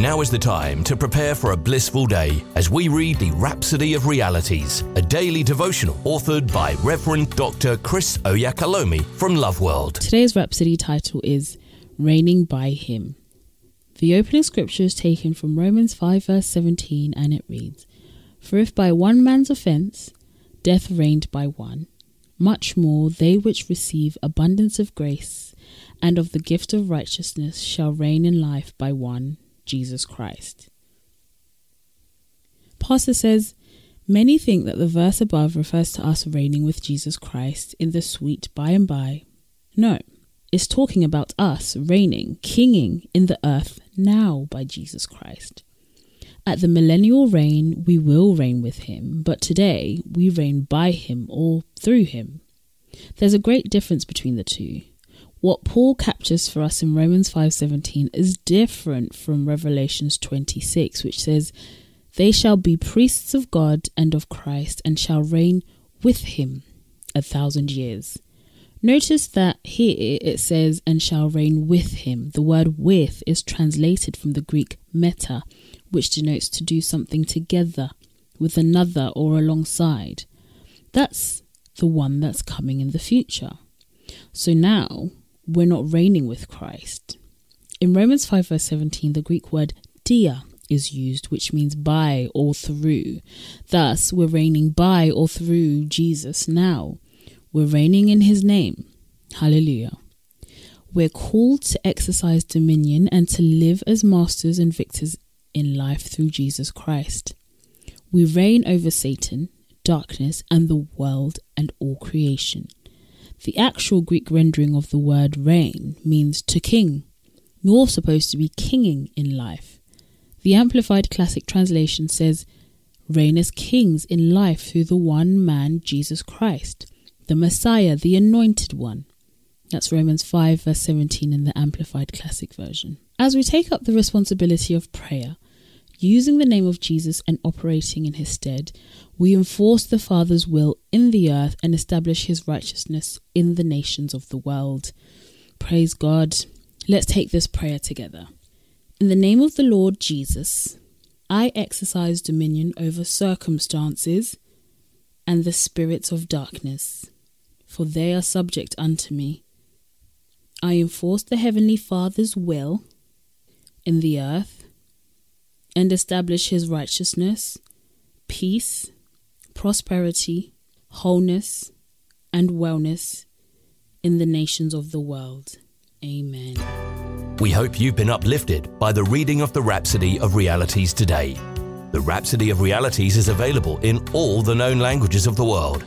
Now is the time to prepare for a blissful day as we read the Rhapsody of Realities, a daily devotional authored by Reverend Dr. Chris Oyakhilome from Love World. Today's Rhapsody title is Reigning by Him. The opening scripture is taken from Romans 5, verse 17, and it reads For if by one man's offence death reigned by one, much more they which receive abundance of grace and of the gift of righteousness shall reign in life by one, Jesus Christ. Pastor says, Many think that the verse above refers to us reigning with Jesus Christ in the sweet by and by. No, it's talking about us reigning, kinging in the earth now by Jesus Christ. At the millennial reign, we will reign with him, but today we reign by him or through him. There's a great difference between the two. What Paul captures for us in Romans 5:17 is different from Revelations 26 which says they shall be priests of God and of Christ and shall reign with him a thousand years. Notice that here it says, and shall reign with him. The word with is translated from the Greek meta, which denotes to do something together, with another, or alongside. That's the one that's coming in the future. So now we're not reigning with Christ. In Romans 5, verse 17, the Greek word dia is used, which means by or through. Thus, we're reigning by or through Jesus now. We're reigning in his name. Hallelujah. We're called to exercise dominion and to live as masters and victors in life through Jesus Christ. We reign over Satan, darkness, and the world and all creation. The actual Greek rendering of the word reign means to king. You're supposed to be kinging in life. The Amplified Classic Translation says, Reign as kings in life through the one man, Jesus Christ the Messiah, the Anointed One. That's Romans 5, verse 17 in the Amplified Classic Version. As we take up the responsibility of prayer, using the name of Jesus and operating in his stead, we enforce the Father's will in the earth and establish his righteousness in the nations of the world. Praise God. Let's take this prayer together. In the name of the Lord Jesus, I exercise dominion over circumstances and the spirits of darkness for they are subject unto me. I enforce the Heavenly Father's will in the earth and establish his righteousness, peace, prosperity, wholeness, and wellness in the nations of the world. Amen. We hope you've been uplifted by the reading of the Rhapsody of Realities today. The Rhapsody of Realities is available in all the known languages of the world